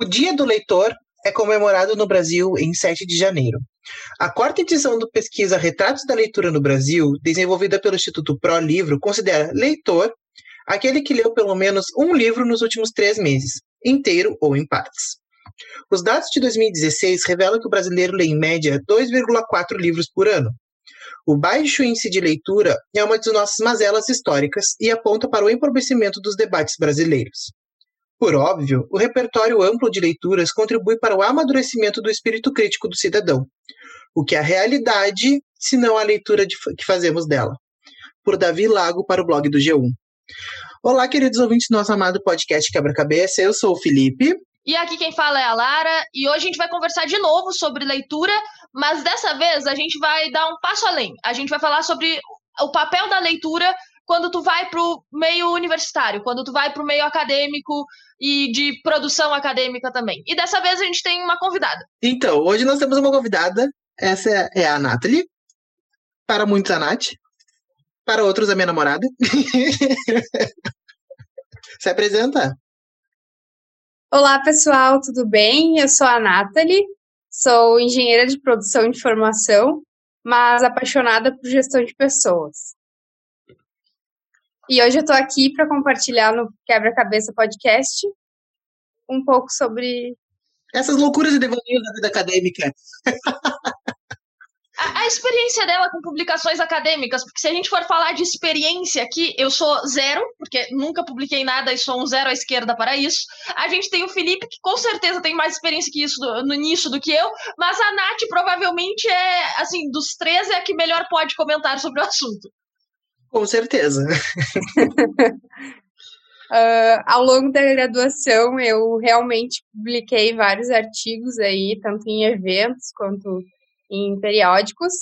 O Dia do Leitor é comemorado no Brasil em 7 de janeiro. A quarta edição do pesquisa Retratos da Leitura no Brasil, desenvolvida pelo Instituto Pro Livro, considera leitor aquele que leu pelo menos um livro nos últimos três meses, inteiro ou em partes. Os dados de 2016 revelam que o brasileiro lê em média 2,4 livros por ano. O baixo índice de leitura é uma de nossas mazelas históricas e aponta para o empobrecimento dos debates brasileiros. Por óbvio, o repertório amplo de leituras contribui para o amadurecimento do espírito crítico do cidadão, o que é a realidade, se não a leitura de, que fazemos dela. Por Davi Lago para o blog do G1. Olá, queridos ouvintes do nosso amado podcast Quebra-Cabeça. Eu sou o Felipe. E aqui quem fala é a Lara, e hoje a gente vai conversar de novo sobre leitura, mas dessa vez a gente vai dar um passo além. A gente vai falar sobre o papel da leitura quando tu vai para o meio universitário, quando tu vai para o meio acadêmico e de produção acadêmica também. E dessa vez a gente tem uma convidada. Então, hoje nós temos uma convidada. Essa é a Nathalie. Para muitos, a Nath. Para outros, a minha namorada. Se apresenta. Olá, pessoal, tudo bem? Eu sou a Nathalie, sou engenheira de produção e informação, mas apaixonada por gestão de pessoas. E hoje eu estou aqui para compartilhar no Quebra-Cabeça Podcast um pouco sobre. Essas loucuras e devaneios da vida acadêmica. a, a, experiência dela com publicações acadêmicas, porque se a gente for falar de experiência aqui, eu sou zero, porque nunca publiquei nada e sou um zero à esquerda para isso. A gente tem o Felipe, que com certeza tem mais experiência que isso do, no início do que eu, mas a Nath provavelmente é, assim, dos três é a que melhor pode comentar sobre o assunto. Com certeza. Uh, ao longo da graduação, eu realmente publiquei vários artigos aí, tanto em eventos quanto em periódicos,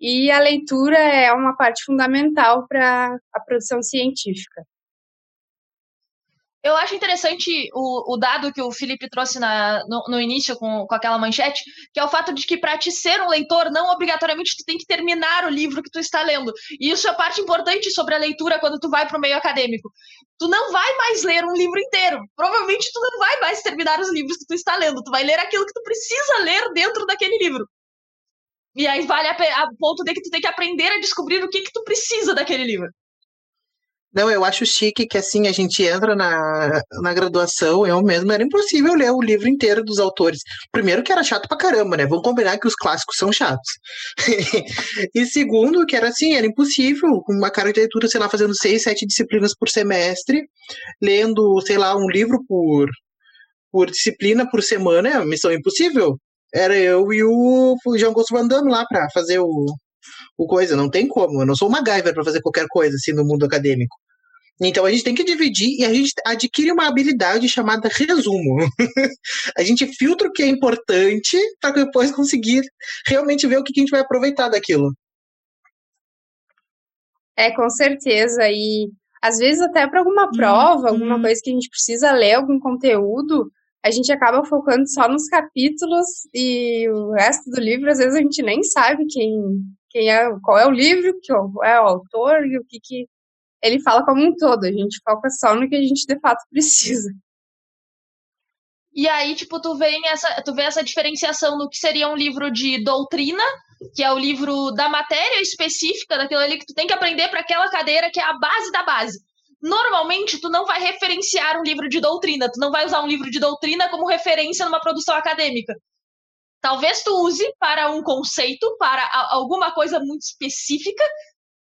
e a leitura é uma parte fundamental para a produção científica. Eu acho interessante o, o dado que o Felipe trouxe na, no, no início com, com aquela manchete, que é o fato de que para te ser um leitor, não obrigatoriamente tu tem que terminar o livro que tu está lendo. E isso é parte importante sobre a leitura quando tu vai para o meio acadêmico. Tu não vai mais ler um livro inteiro. Provavelmente tu não vai mais terminar os livros que tu está lendo. Tu vai ler aquilo que tu precisa ler dentro daquele livro. E aí vale a, a ponto de que tu tem que aprender a descobrir o que que tu precisa daquele livro. Não, eu acho chique que assim a gente entra na, na graduação, eu mesmo era impossível ler o livro inteiro dos autores. Primeiro que era chato pra caramba, né? Vamos combinar que os clássicos são chatos. e segundo, que era assim, era impossível, com uma cara de leitura, sei lá, fazendo seis, sete disciplinas por semestre, lendo, sei lá, um livro por, por disciplina por semana, é missão impossível. Era eu e o, João Gosto Van Damme lá pra fazer o, o coisa. Não tem como. Eu não sou uma MacGyver para fazer qualquer coisa assim no mundo acadêmico. Então a gente tem que dividir e a gente adquire uma habilidade chamada resumo. a gente filtra o que é importante para depois conseguir realmente ver o que a gente vai aproveitar daquilo. É, com certeza. E às vezes até para alguma prova, uhum. alguma coisa que a gente precisa ler, algum conteúdo, a gente acaba focando só nos capítulos e o resto do livro, às vezes a gente nem sabe quem, quem é, qual é o livro, qual é o autor e o que, que ele fala como um todo. A gente foca só no que a gente de fato precisa. E aí, tipo, tu vê essa, tu vê essa diferenciação no que seria um livro de doutrina, que é o livro da matéria específica, daquilo ali que tu tem que aprender para aquela cadeira que é a base da base. Normalmente, tu não vai referenciar um livro de doutrina, tu não vai usar um livro de doutrina como referência numa produção acadêmica. Talvez tu use para um conceito, para alguma coisa muito específica,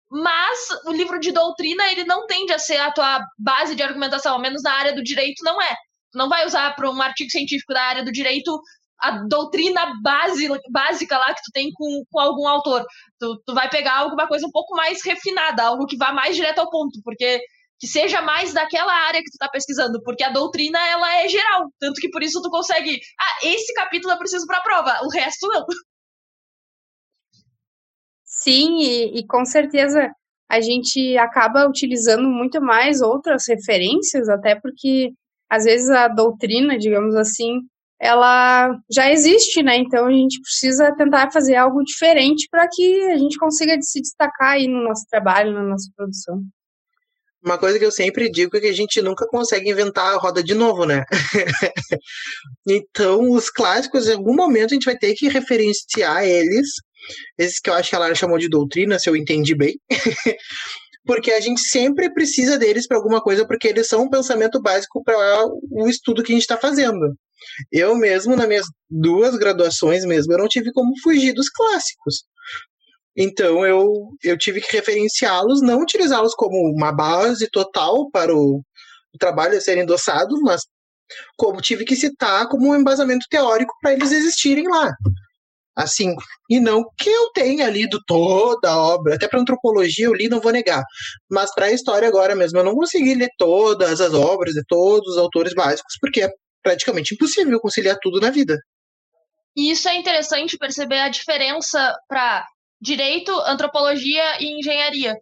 mas o livro de doutrina ele não tende a ser a tua base de argumentação, ao menos na área do direito não é. Tu não vai usar para um artigo científico da área do direito a doutrina base, básica lá que tu tem com, com algum autor. Tu, tu vai pegar alguma coisa um pouco mais refinada, algo que vá mais direto ao ponto, porque que seja mais daquela área que tu está pesquisando, porque a doutrina ela é geral, tanto que por isso tu consegue, ah, esse capítulo eu preciso para prova, o resto não. Sim, e, e com certeza a gente acaba utilizando muito mais outras referências, até porque às vezes a doutrina, digamos assim, ela já existe, né? Então a gente precisa tentar fazer algo diferente para que a gente consiga se destacar aí no nosso trabalho, na nossa produção. Uma coisa que eu sempre digo é que a gente nunca consegue inventar a roda de novo, né? então, os clássicos, em algum momento, a gente vai ter que referenciar eles. Esses que eu acho que a Lara chamou de doutrina, se eu entendi bem. porque a gente sempre precisa deles para alguma coisa, porque eles são um pensamento básico para o estudo que a gente está fazendo. Eu mesmo, nas minhas duas graduações mesmo, eu não tive como fugir dos clássicos. Então eu, eu tive que referenciá-los, não utilizá-los como uma base total para o, o trabalho a ser endossado, mas como tive que citar como um embasamento teórico para eles existirem lá. Assim, e não que eu tenha lido toda a obra, até para antropologia eu li, não vou negar, mas para a história agora mesmo eu não consegui ler todas as obras de todos os autores básicos, porque é praticamente impossível conciliar tudo na vida. E isso é interessante perceber a diferença para direito, antropologia e engenharia.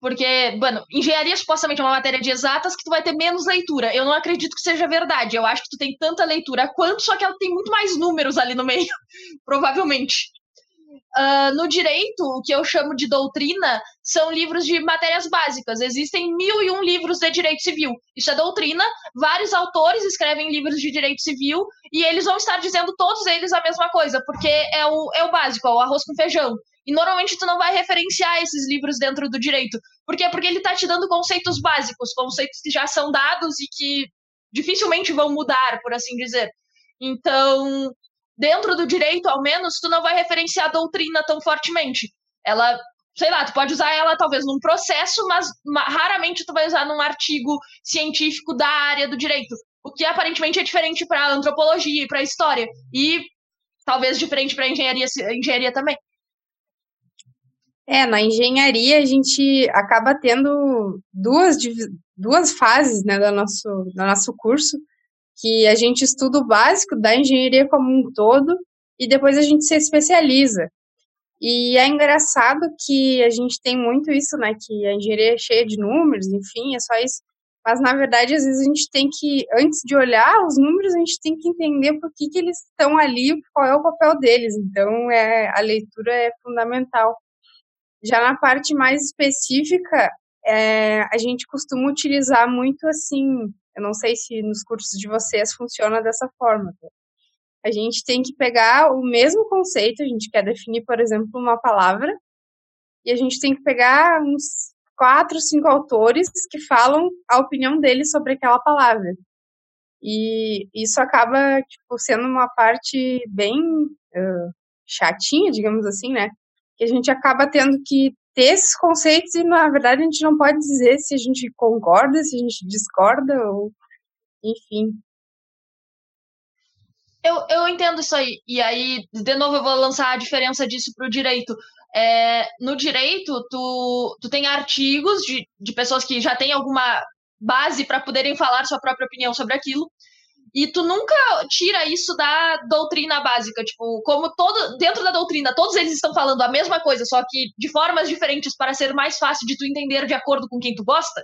Porque, bueno, engenharia supostamente é uma matéria de exatas que tu vai ter menos leitura. Eu não acredito que seja verdade. Eu acho que tu tem tanta leitura quanto, só que ela tem muito mais números ali no meio, provavelmente. Uh, no direito, o que eu chamo de doutrina são livros de matérias básicas. Existem mil e um livros de direito civil. Isso é doutrina. Vários autores escrevem livros de direito civil e eles vão estar dizendo todos eles a mesma coisa, porque é o, é o básico, é o arroz com feijão. E normalmente tu não vai referenciar esses livros dentro do direito. Por quê? Porque ele está te dando conceitos básicos, conceitos que já são dados e que dificilmente vão mudar, por assim dizer. Então, dentro do direito, ao menos, tu não vai referenciar a doutrina tão fortemente. Ela, sei lá, tu pode usar ela talvez num processo, mas raramente tu vai usar num artigo científico da área do direito. O que aparentemente é diferente para antropologia e para história. E talvez diferente para engenharia, engenharia também. É, na engenharia a gente acaba tendo duas, duas fases né, do, nosso, do nosso curso, que a gente estuda o básico da engenharia como um todo e depois a gente se especializa. E é engraçado que a gente tem muito isso, né, que a engenharia é cheia de números, enfim, é só isso. Mas, na verdade, às vezes a gente tem que, antes de olhar os números, a gente tem que entender por que, que eles estão ali, qual é o papel deles. Então, é, a leitura é fundamental. Já na parte mais específica, é, a gente costuma utilizar muito assim, eu não sei se nos cursos de vocês funciona dessa forma. Tá? A gente tem que pegar o mesmo conceito, a gente quer definir, por exemplo, uma palavra, e a gente tem que pegar uns quatro, cinco autores que falam a opinião deles sobre aquela palavra. E isso acaba tipo, sendo uma parte bem uh, chatinha, digamos assim, né? que a gente acaba tendo que ter esses conceitos e, na verdade, a gente não pode dizer se a gente concorda, se a gente discorda, ou enfim. Eu, eu entendo isso aí. E aí, de novo, eu vou lançar a diferença disso para o direito. É, no direito, tu, tu tem artigos de, de pessoas que já têm alguma base para poderem falar sua própria opinião sobre aquilo. E tu nunca tira isso da doutrina básica, tipo, como todo dentro da doutrina, todos eles estão falando a mesma coisa, só que de formas diferentes para ser mais fácil de tu entender de acordo com quem tu gosta.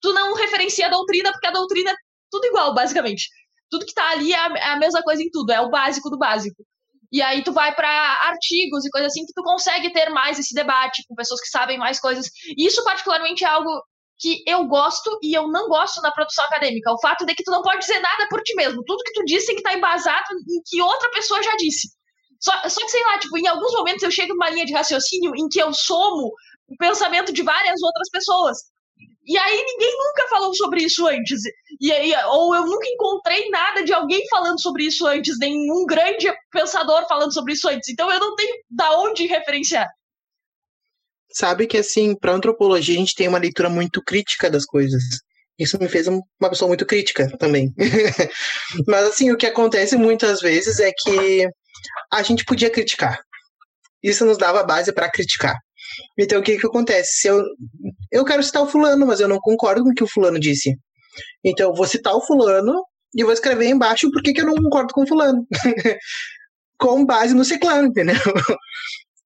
Tu não referencia a doutrina porque a doutrina é tudo igual, basicamente. Tudo que tá ali é a, é mesma coisa em tudo, é o básico do básico. E aí tu vai para artigos e coisas assim que tu consegue ter mais esse debate com pessoas que sabem mais coisas. E isso particularmente é algo que eu gosto e eu não gosto na produção acadêmica. O fato de que tu não pode dizer nada por ti mesmo. Tudo que tu diz tem que estar embasado em que outra pessoa já disse. Só, só que, sei lá, tipo, em alguns momentos eu chego numa linha de raciocínio em que eu somo o pensamento de várias outras pessoas. E aí ninguém nunca falou sobre isso antes. E aí, ou eu nunca encontrei nada de alguém falando sobre isso antes, nenhum grande pensador falando sobre isso antes. Então eu não tenho da onde referenciar sabe que, assim, para antropologia a gente tem uma leitura muito crítica das coisas. Isso me fez uma pessoa muito crítica também. Mas, assim, o que acontece muitas vezes é que a gente podia criticar. Isso nos dava base para criticar. Então, o que, que acontece? Se eu, eu quero citar o fulano, mas eu não concordo com o que o fulano disse. Então, eu vou citar o fulano e vou escrever embaixo por que, eu não concordo com o fulano. com base no ciclano, entendeu?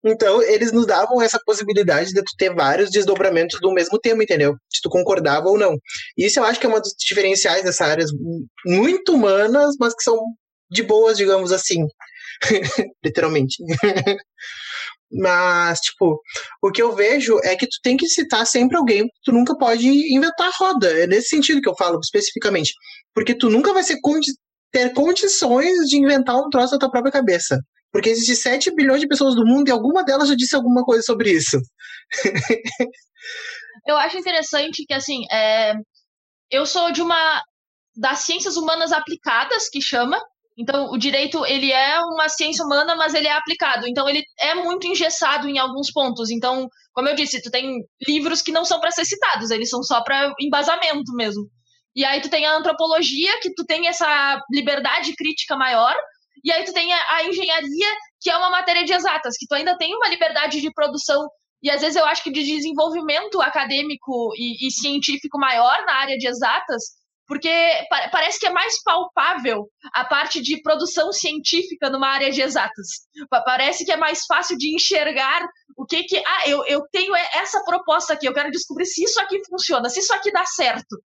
Então, eles nos davam essa possibilidade de tu ter vários desdobramentos do mesmo tema, entendeu? Se tu concordava ou não. Isso eu acho que é uma dos diferenciais dessa área muito humanas, mas que são de boas, digamos assim. Literalmente. Mas, tipo, o que eu vejo é que tu tem que citar sempre alguém, tu nunca pode inventar roda. É nesse sentido que eu falo especificamente. Porque tu nunca vai ser condi ter condições de inventar um troço da tua própria cabeça. Porque existem 7 bilhões de pessoas do mundo e alguma delas já disse alguma coisa sobre isso. eu acho interessante que, assim, é... eu sou de uma. das ciências humanas aplicadas, que chama, então, o direito, ele é uma ciência humana, mas ele é aplicado. Então, ele é muito engessado em alguns pontos. Então, como eu disse, tu tem livros que não são para ser citados, eles são só para embasamento mesmo. E aí tu tem a antropologia, que tu tem essa liberdade crítica maior, e aí tu tem a, a engenharia, que é uma matéria de exatas, que tu ainda tem uma liberdade de produção e às vezes eu acho que de desenvolvimento acadêmico e, e científico maior na área de exatas, porque pa parece que é mais palpável a parte de produção científica numa área de exatas. Pa parece que é mais fácil de enxergar o que que. Ah, eu, eu tenho essa proposta aqui, eu quero descobrir se isso aqui funciona, se isso aqui dá certo.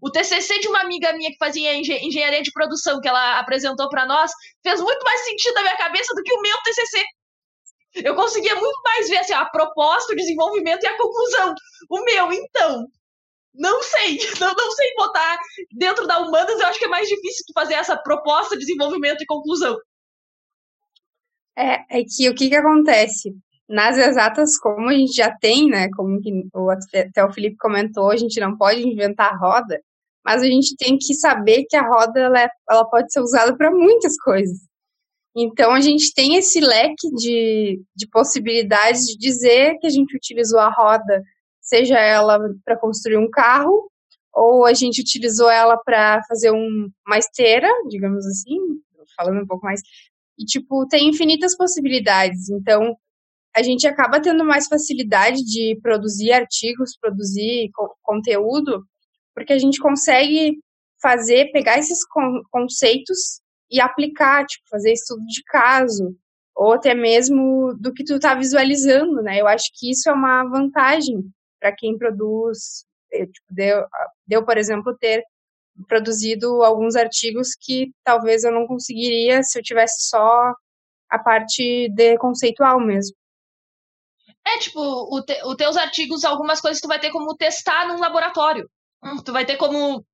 O TCC de uma amiga minha que fazia engenharia de produção, que ela apresentou para nós, fez muito mais sentido na minha cabeça do que o meu TCC. Eu conseguia muito mais ver assim, a proposta, o desenvolvimento e a conclusão. O meu, então, não sei, não, não sei botar dentro da humanas, eu acho que é mais difícil fazer essa proposta, desenvolvimento e conclusão. É, é que o que, que acontece? Nas exatas, como a gente já tem, né, como que até o Felipe comentou, a gente não pode inventar roda, mas a gente tem que saber que a roda ela, é, ela pode ser usada para muitas coisas. Então a gente tem esse leque de, de possibilidades de dizer que a gente utilizou a roda seja ela para construir um carro, ou a gente utilizou ela para fazer um, uma esteira, digamos assim, falando um pouco mais. E, tipo, tem infinitas possibilidades. Então, a gente acaba tendo mais facilidade de produzir artigos, produzir co conteúdo, porque a gente consegue fazer, pegar esses con conceitos e aplicar, tipo, fazer estudo de caso, ou até mesmo do que tu tá visualizando, né? Eu acho que isso é uma vantagem para quem produz. Eu, tipo, deu, deu, por exemplo, ter produzido alguns artigos que talvez eu não conseguiria se eu tivesse só a parte de conceitual mesmo. É, tipo, os te, teus artigos, algumas coisas tu vai ter como testar num laboratório. Hum, tu vai ter como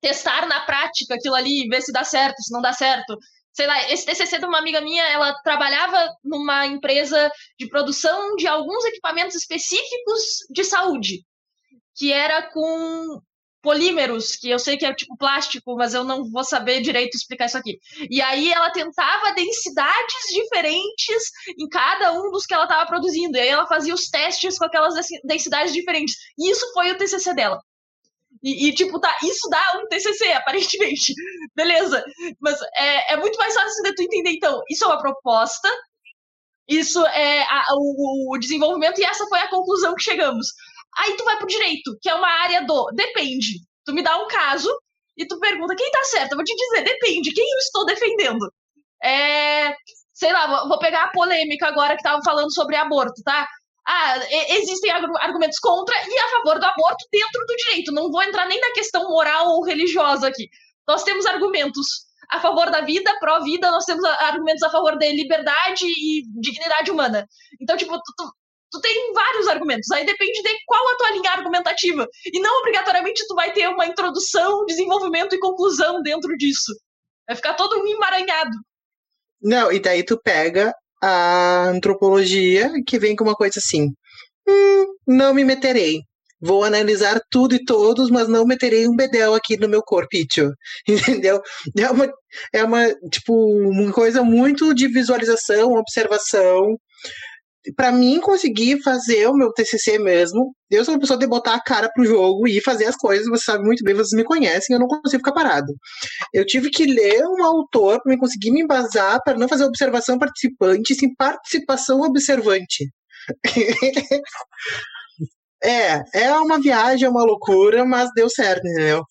testar na prática aquilo ali, ver se dá certo, se não dá certo sei lá, esse TCC de uma amiga minha, ela trabalhava numa empresa de produção de alguns equipamentos específicos de saúde, que era com polímeros, que eu sei que é tipo plástico, mas eu não vou saber direito explicar isso aqui. E aí ela tentava densidades diferentes em cada um dos que ela estava produzindo. E aí ela fazia os testes com aquelas densidades diferentes. E isso foi o TCC dela. E, e, tipo, tá, isso dá um TCC, aparentemente. Beleza. Mas é, é muito mais fácil de tu entender, então, isso é uma proposta, isso é a, o, o, desenvolvimento, e essa foi a conclusão que chegamos. Aí tu vai pro direito, que é uma área do depende. Tu me dá um caso e tu pergunta quem tá certo. Eu vou te dizer, depende, quem eu estou defendendo? É, sei lá, vou pegar a polêmica agora que estavam falando sobre aborto, tá? Ah, existem argumentos contra e a favor do aborto dentro do direito. Não vou entrar nem na questão moral ou religiosa aqui. Nós temos argumentos a favor da vida, pró-vida, nós temos argumentos a favor da liberdade e dignidade humana. Então, tipo, tu, tu, tu, tem vários argumentos. Aí depende de qual a tua linha argumentativa. E não obrigatoriamente tu vai ter uma introdução, desenvolvimento e conclusão dentro disso. Vai ficar todo um emaranhado. Não, e daí tu pega a antropologia, que vem com uma coisa assim: hum, não me meterei. Vou analisar tudo e todos, mas não meterei um bedel aqui no meu corpício. Entendeu? É uma, é uma, tipo, uma coisa muito de visualização, observação, para mim conseguir fazer o meu TCC mesmo, eu sou uma pessoa de botar a cara pro jogo e fazer as coisas, você sabe muito bem, vocês me conhecem, eu não consigo ficar parado. Eu tive que ler um autor para me conseguir me embasar para não fazer observação participante, sim participação observante. é, é uma viagem, é uma loucura, mas deu certo, entendeu?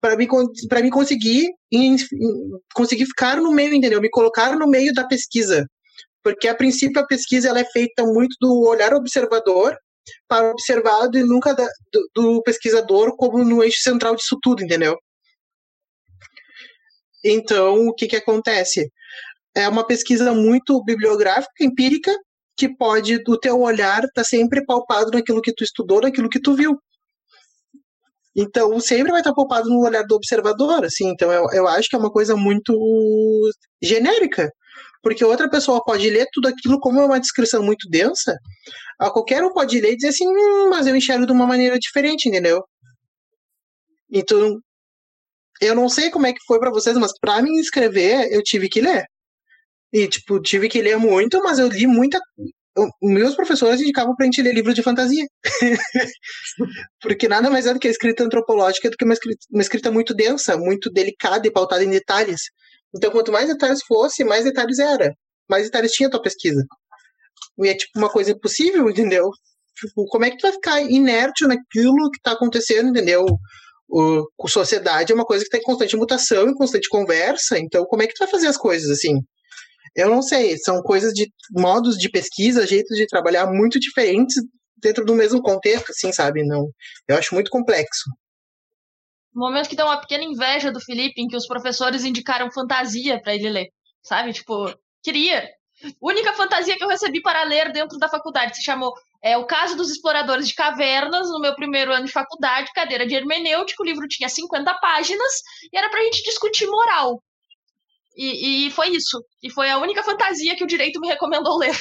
Para mim, para mim conseguir, conseguir ficar no meio, entendeu? Me colocar no meio da pesquisa porque a princípio a pesquisa ela é feita muito do olhar observador para o observado e nunca da, do, do, pesquisador como no eixo central disso tudo, entendeu? Então, o que que acontece? É uma pesquisa muito bibliográfica, empírica, que pode, o teu olhar tá sempre palpado naquilo que tu estudou, naquilo que tu viu. Então, sempre vai estar palpado no olhar do observador, assim. Então, eu, eu acho que é uma coisa muito genérica. Porque outra pessoa pode ler tudo aquilo como é uma descrição muito densa, a qualquer um pode ler e dizer assim, hum, mas eu enxergo de uma maneira diferente, entendeu? Então, eu não sei como é que foi para vocês, mas para mim escrever, eu tive que ler. E, tipo, tive que ler muito, mas eu li muita. meus professores indicavam pra gente ler livros de fantasia. Porque nada mais é do que a escrita antropológica do que uma escrita, uma escrita muito densa, muito delicada e pautada em detalhes. Então, quanto mais detalhes fosse, mais detalhes era. Mais detalhes tinha a tua pesquisa. E é tipo uma coisa impossível, entendeu? Tipo, como é que tu vai ficar inerte naquilo que tá acontecendo, entendeu? O, sociedade é uma coisa que está em constante mutação, em constante conversa, então como é que tu vai fazer as coisas assim? Eu não sei, são coisas de modos de pesquisa, jeitos de trabalhar muito diferentes dentro do mesmo contexto, assim, sabe? Não, eu acho muito complexo. Momento que tem uma pequena inveja do Felipe, em que os professores indicaram fantasia para ele ler, sabe? Tipo, queria. Única fantasia que eu recebi para ler dentro da faculdade se chamou é, O Caso dos Exploradores de Cavernas, no meu primeiro ano de faculdade, cadeira de hermenêutica. O livro tinha 50 páginas e era para a gente discutir moral. E, e foi isso. E foi a única fantasia que o direito me recomendou ler.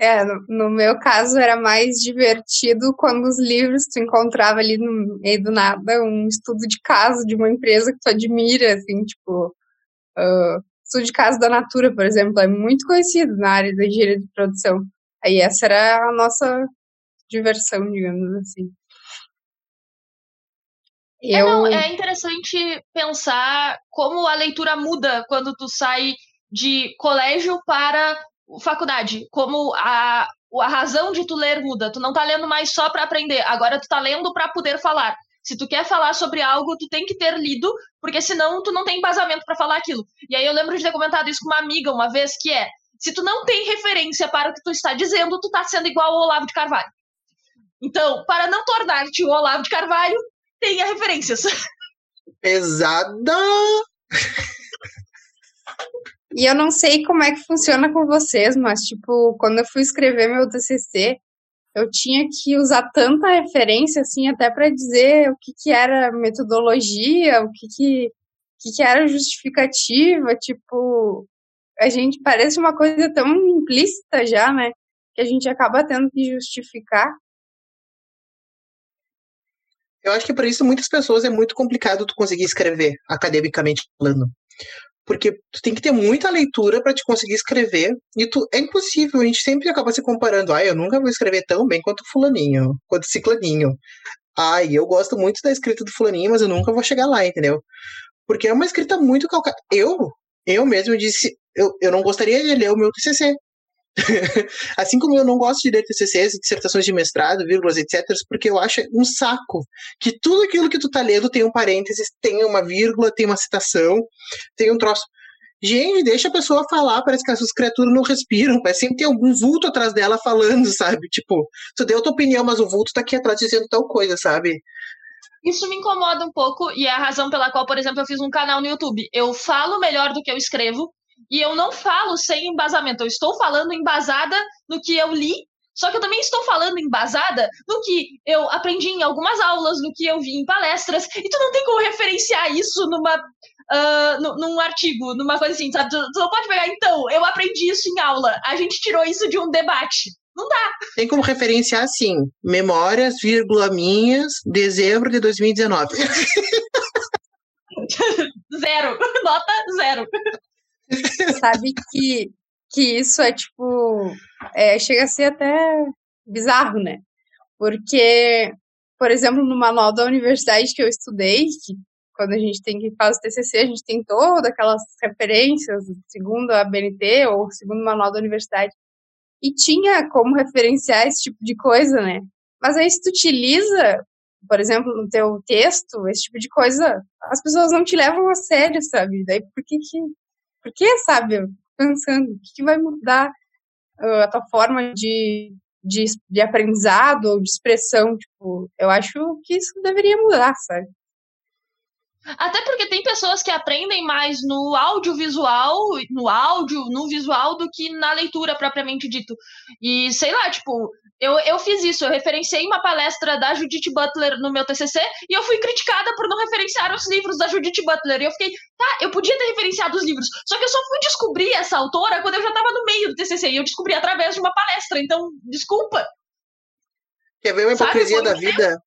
É, no, no, meu caso era mais divertido quando os livros tu encontrava ali no meio do nada um estudo de caso de uma empresa que tu admira, assim, tipo, uh, estudo de caso da Natura, por exemplo, é muito conhecido na área da engenharia de produção. Aí essa era a nossa diversão, digamos assim. Eu... É, não, é interessante pensar como a leitura muda quando tu sai de colégio para faculdade. Como a, a razão de tu ler muda. Tu não tá lendo mais só para aprender, agora tu tá lendo para poder falar. Se tu quer falar sobre algo, tu tem que ter lido, porque senão tu não tem embasamento para falar aquilo. E aí eu lembro de ter comentado isso com uma amiga uma vez, que é, se tu não tem referência para o que tu está dizendo, tu tá sendo igual ao Olavo de Carvalho. Então, para não tornar-te o Olavo de Carvalho, tenha referências. Pesada! E eu não sei como é que funciona com vocês, mas, tipo, quando eu fui escrever meu TCC, eu tinha que usar tanta referência, assim, até para dizer o que, que era metodologia, o que, que, que, que era justificativa, tipo, a gente parece uma coisa tão implícita já, né? Que a gente acaba tendo que justificar. Eu acho que por isso muitas pessoas é muito complicado tu conseguir escrever academicamente falando. Porque tu tem que ter muita leitura para te conseguir escrever e tu é impossível, a gente sempre acaba se comparando, ah, eu nunca vou escrever tão bem quanto fulaninho, quanto ciclaninho. Ai, eu gosto muito da escrita do fulaninho, mas eu nunca vou chegar lá, entendeu? Porque é uma escrita muito calcada. Eu, eu mesmo disse, eu, eu não gostaria de ler o meu TCC. assim como eu não gosto de ler TCCs dissertações de mestrado, vírgulas, etc., porque eu acho um saco que tudo aquilo que tu tá lendo tem um parênteses, tem uma vírgula, tem uma citação, tem um troço. Gente, deixa a pessoa falar, parece que essas criaturas não respiram, parece sempre ter algum vulto atrás dela falando, sabe? Tipo, tu deu tua opinião, mas o vulto tá aqui atrás dizendo tal coisa, sabe? Isso me incomoda um pouco e é a razão pela qual, por exemplo, eu fiz um canal no YouTube. Eu falo melhor do que eu escrevo, e eu não falo sem embasamento, eu estou falando embasada no que eu li, só que eu também estou falando embasada no que eu aprendi em algumas aulas, no que eu vi em palestras, e tu não tem como referenciar isso numa, uh, num artigo, numa coisa assim, sabe? Tu, tu não pode pegar, então, eu aprendi isso em aula, a gente tirou isso de um debate. Não dá. Tem como referenciar assim, memórias, vírgula minhas, dezembro de 2019. zero. Nota zero. Sabe que, que isso é tipo. É, chega a ser até bizarro, né? Porque, por exemplo, no manual da universidade que eu estudei, que quando a gente tem que fazer o TCC, a gente tem todas aquelas referências, segundo a BNT ou segundo o manual da universidade, e tinha como referenciar esse tipo de coisa, né? Mas aí se tu utiliza, por exemplo, no teu texto, esse tipo de coisa, as pessoas não te levam a sério, sabe? Daí por que que porque, sabe, pensando, o que, vai mudar uh, a tua forma de, de, de aprendizado ou de expressão? Tipo, eu acho que isso deveria mudar, sabe? Até porque tem pessoas que aprendem mais no audiovisual, no áudio, no visual, do que na leitura propriamente dito. E sei lá, tipo, eu, eu fiz isso, eu referenciei uma palestra da Judith Butler no meu TCC e eu fui criticada por não referenciar os livros da Judith Butler. E eu fiquei, tá, eu podia ter referenciado os livros, só que eu só fui descobrir essa autora quando eu já tava no meio do TCC e eu descobri através de uma palestra. Então, desculpa. Quer ver uma hipocrisia da vida?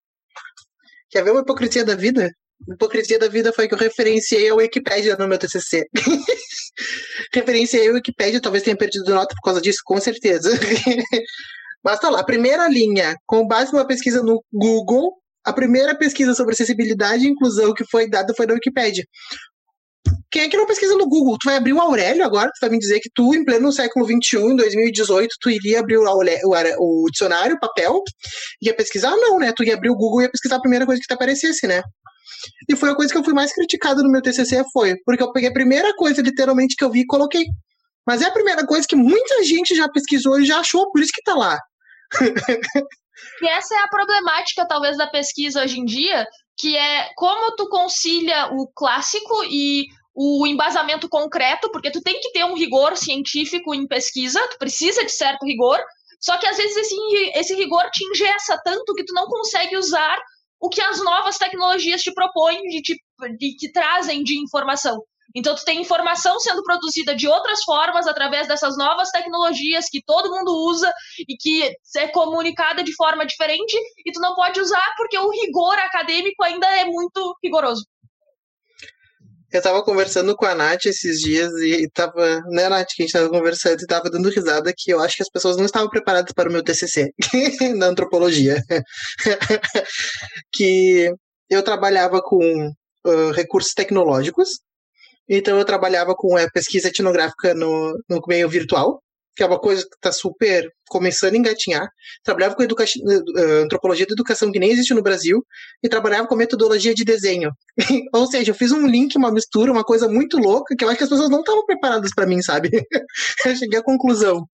Quer ver uma hipocrisia da vida? Hipocrisia da vida foi que eu referenciei a Wikipédia no meu TCC. referenciei a Wikipédia, talvez tenha perdido nota por causa disso, com certeza. Mas tá lá, primeira linha, com base numa pesquisa no Google, a primeira pesquisa sobre acessibilidade e inclusão que foi dada foi na Wikipédia. Quem é que não pesquisa no Google? Tu vai abrir o Aurélio agora? Tu vai me dizer que tu, em pleno século XXI, em 2018, tu iria abrir o, Aurélio, o, o dicionário, o papel, ia pesquisar? Não, né? Tu ia abrir o Google e ia pesquisar a primeira coisa que te aparecesse, né? E foi a coisa que eu fui mais criticado no meu TCC, foi porque eu peguei a primeira coisa, literalmente, que eu vi e coloquei. Mas é a primeira coisa que muita gente já pesquisou e já achou, por isso que tá lá. E essa é a problemática, talvez, da pesquisa hoje em dia, que é como tu concilia o clássico e o embasamento concreto, porque tu tem que ter um rigor científico em pesquisa, tu precisa de certo rigor, só que às vezes esse, esse rigor te ingessa tanto que tu não consegue usar o que as novas tecnologias te propõem, de, te, de, que trazem de informação. Então, tu tem informação sendo produzida de outras formas, através dessas novas tecnologias que todo mundo usa e que é comunicada de forma diferente, e tu não pode usar porque o rigor acadêmico ainda é muito rigoroso. Eu tava conversando com a Nath esses dias e tava, né, Nath, que a gente tava conversando e tava dando risada que eu acho que as pessoas não estavam preparadas para o meu TCC na antropologia. que eu trabalhava com uh, recursos tecnológicos então eu trabalhava com a pesquisa etnográfica no, no meio virtual, que é uma coisa que está super começando a engatinhar. Trabalhava com uh, antropologia da educação que nem existe no Brasil e trabalhava com metodologia de desenho. Ou seja, eu fiz um link, uma mistura, uma coisa muito louca que eu acho que as pessoas não estavam preparadas para mim, sabe? eu cheguei à conclusão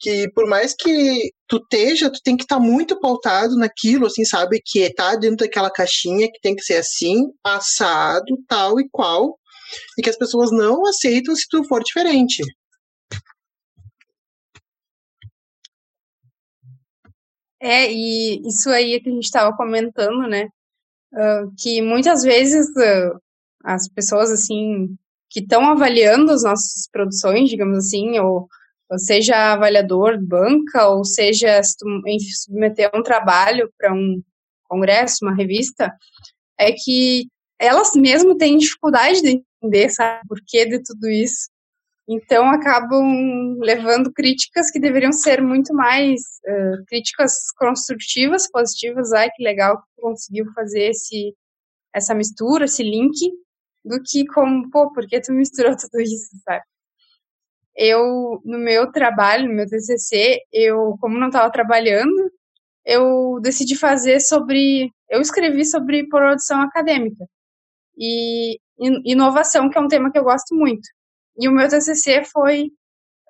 que por mais que tu esteja, tu tem que estar tá muito pautado naquilo, assim, sabe? Que tá dentro daquela caixinha, que tem que ser assim, assado, tal e qual, e que as pessoas não aceitam se tu for diferente. É, e isso aí que a gente estava comentando, né? Uh, que muitas vezes uh, as pessoas, assim, que estão avaliando as nossas produções, digamos assim, ou, ou seja avaliador de banca, ou seja submeter um trabalho para um congresso, uma revista, é que elas mesmo têm dificuldade de entender, sabe, o porquê de tudo isso. Então, acabam levando críticas que deveriam ser muito mais uh, críticas construtivas, positivas. Ai, que legal que conseguiu fazer esse, essa mistura, esse link, do que como, pô, por que tu misturou tudo isso, sabe? Eu, no meu trabalho, no meu TCC, eu, como não estava trabalhando, eu decidi fazer sobre. Eu escrevi sobre produção acadêmica. E inovação, que é um tema que eu gosto muito. E o meu TCC foi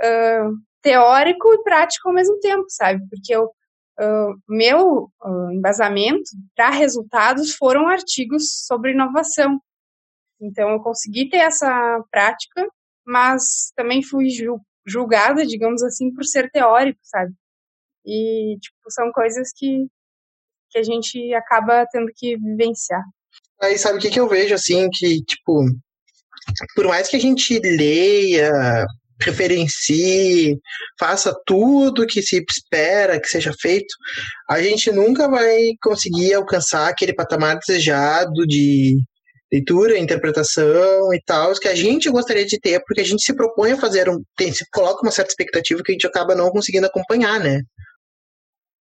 uh, teórico e prático ao mesmo tempo, sabe? Porque o uh, meu uh, embasamento para resultados foram artigos sobre inovação. Então, eu consegui ter essa prática, mas também fui julgada, digamos assim, por ser teórico, sabe? E, tipo, são coisas que, que a gente acaba tendo que vivenciar. Aí sabe o que, que eu vejo, assim, que, tipo, por mais que a gente leia, referencie, faça tudo que se espera que seja feito, a gente nunca vai conseguir alcançar aquele patamar desejado de leitura, interpretação e tal, que a gente gostaria de ter, porque a gente se propõe a fazer um. Tem, se coloca uma certa expectativa que a gente acaba não conseguindo acompanhar, né?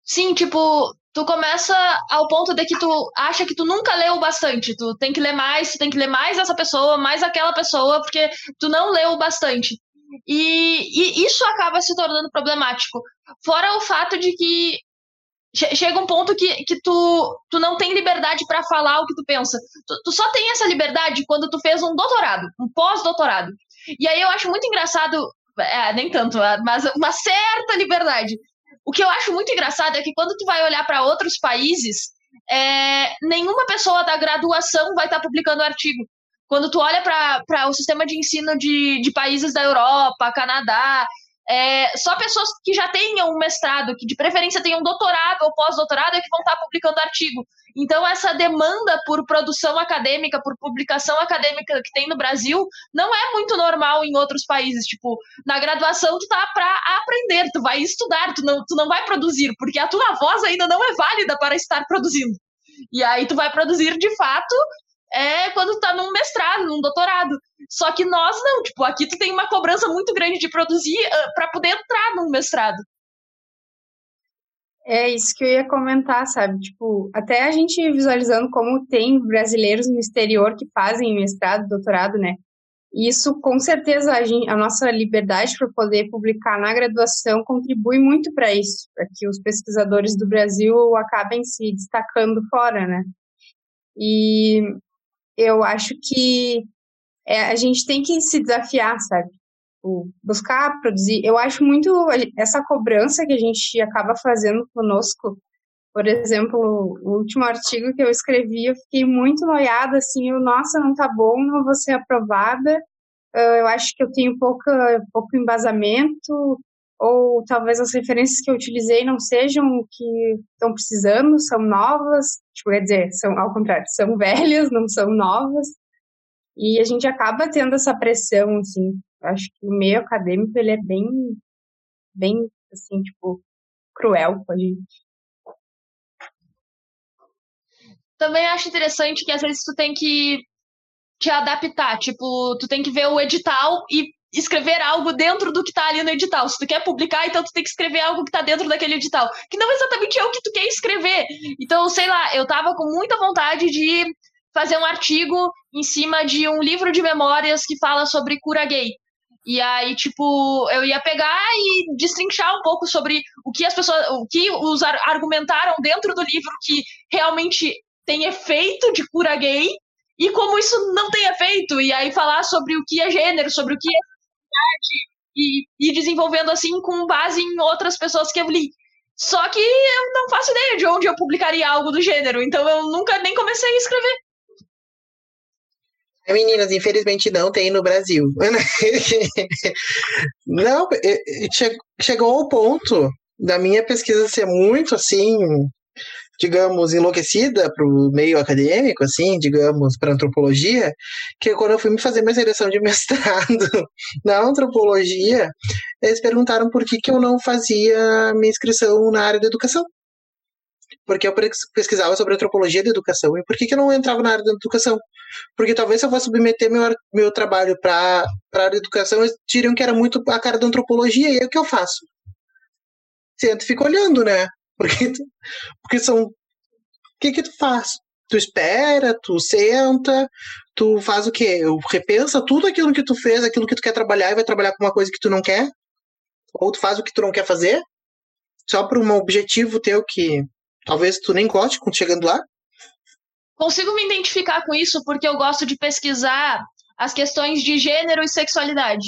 Sim, tipo, tu começa ao ponto de que tu acha que tu nunca leu bastante. Tu tem que ler mais, tu tem que ler mais essa pessoa, mais aquela pessoa, porque tu não leu bastante. E, e isso acaba se tornando problemático. Fora o fato de que chega um ponto que, que tu, tu não tem liberdade para falar o que tu pensa. Tu, tu, só tem essa liberdade quando tu fez um doutorado, um pós-doutorado. E aí eu acho muito engraçado, é, nem tanto, mas uma certa liberdade o que eu acho muito engraçado é que quando tu vai olhar para outros países, é, nenhuma pessoa da graduação vai estar tá publicando artigo. Quando tu olha para o sistema de ensino de, de países da Europa, Canadá, é, só pessoas que já tenham um mestrado, que de preferência tenham doutorado ou pós-doutorado, é que vão estar publicando artigo. Então, essa demanda por produção acadêmica, por publicação acadêmica que tem no Brasil, não é muito normal em outros países. Tipo, na graduação, tu tá para aprender, tu vai estudar, tu não, tu não vai produzir, porque a tua voz ainda não é válida para estar produzindo. E aí, tu vai produzir de fato é quando tá num mestrado, num doutorado. Só que nós não, tipo, aqui tu tem uma cobrança muito grande de produzir uh, para poder entrar num mestrado. É isso que eu ia comentar, sabe? Tipo, até a gente visualizando como tem brasileiros no exterior que fazem mestrado, doutorado, né? Isso, com certeza, a, gente, a nossa liberdade para poder publicar na graduação contribui muito para isso, para que os pesquisadores do Brasil acabem se destacando fora, né? E eu acho que é, a gente tem que se desafiar, sabe? buscar produzir. Eu acho muito essa cobrança que a gente acaba fazendo conosco. Por exemplo, o último artigo que eu escrevi, eu fiquei muito noiada, assim, eu, nossa, não tá bom, não vou ser aprovada. Eu acho que eu tenho pouca, pouco embasamento, ou talvez as referências que eu utilizei não sejam o que estão precisando, são novas, tipo, quer dizer, são ao contrário, são velhas, não são novas. E a gente acaba tendo essa pressão, assim. Acho que o meio acadêmico, ele é bem, bem, assim, tipo, cruel com a gente. Também acho interessante que às vezes tu tem que te adaptar, tipo, tu tem que ver o edital e escrever algo dentro do que está ali no edital. Se tu quer publicar, então tu tem que escrever algo que está dentro daquele edital, que não exatamente é o que tu quer escrever. Então, sei lá, eu tava com muita vontade de fazer um artigo em cima de um livro de memórias que fala sobre cura gay. E aí, tipo, eu ia pegar e destrinchar um pouco sobre o que as pessoas, o que os argumentaram dentro do livro que realmente tem efeito de cura gay e como isso não tem efeito. E aí falar sobre o que é gênero, sobre o que é e, e desenvolvendo assim com base em outras pessoas que eu li. Só que eu não faço ideia de onde eu publicaria algo do gênero, então eu nunca nem comecei a escrever. É, meninas, infelizmente não tem no Brasil. não, chegou ao ponto da minha pesquisa ser muito assim digamos, enlouquecida para o meio acadêmico, assim, digamos, para antropologia, que quando eu fui me fazer minha seleção de mestrado na antropologia, eles perguntaram por que, que eu não fazia minha inscrição na área da educação. Porque eu pesquisava sobre antropologia da educação. E por que, que eu não entrava na área da educação? Porque talvez se eu fosse submeter meu, meu trabalho para a área da educação, eles diriam que era muito a cara da antropologia, e é o que eu faço. Sento e fico olhando, né? Porque, porque são. O que que tu faz? Tu espera, tu senta, tu faz o quê? Repensa tudo aquilo que tu fez, aquilo que tu quer trabalhar e vai trabalhar com uma coisa que tu não quer? Ou tu faz o que tu não quer fazer? Só por um objetivo teu que talvez tu nem goste quando chegando lá? Consigo me identificar com isso porque eu gosto de pesquisar as questões de gênero e sexualidade.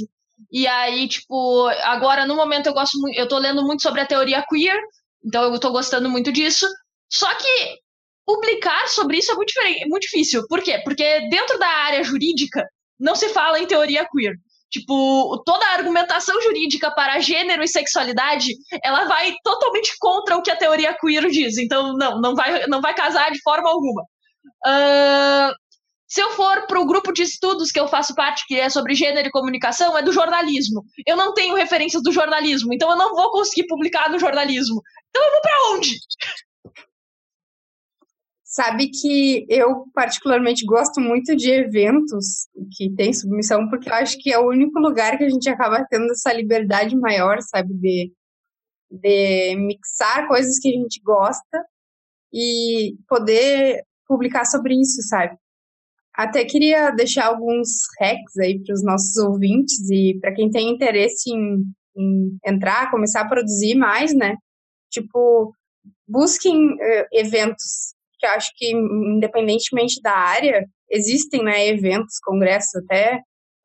E aí, tipo, agora no momento eu gosto eu tô lendo muito sobre a teoria queer, então eu estou gostando muito disso. Só que publicar sobre isso é muito, muito difícil. Por quê? Porque dentro da área jurídica não se fala em teoria queer. Tipo, toda a argumentação jurídica para gênero e sexualidade, ela vai totalmente contra o que a teoria queer diz. Então, não, não vai, não vai casar de forma alguma. Uh, se eu for para o grupo de estudos que eu faço parte, que é sobre gênero e comunicação, é do jornalismo. Eu não tenho referências do jornalismo, então eu não vou conseguir publicar no jornalismo. Então eu vou para onde? Sabe que eu particularmente gosto muito de eventos que tem submissão, porque eu acho que é o único lugar que a gente acaba tendo essa liberdade maior, sabe, de, de mixar coisas que a gente gosta e poder publicar sobre isso, sabe? Até queria deixar alguns hacks aí para os nossos ouvintes e para quem tem interesse em, em entrar, começar a produzir mais, né? Tipo, busquem uh, eventos, que eu acho que, independentemente da área, existem né, eventos, congressos até,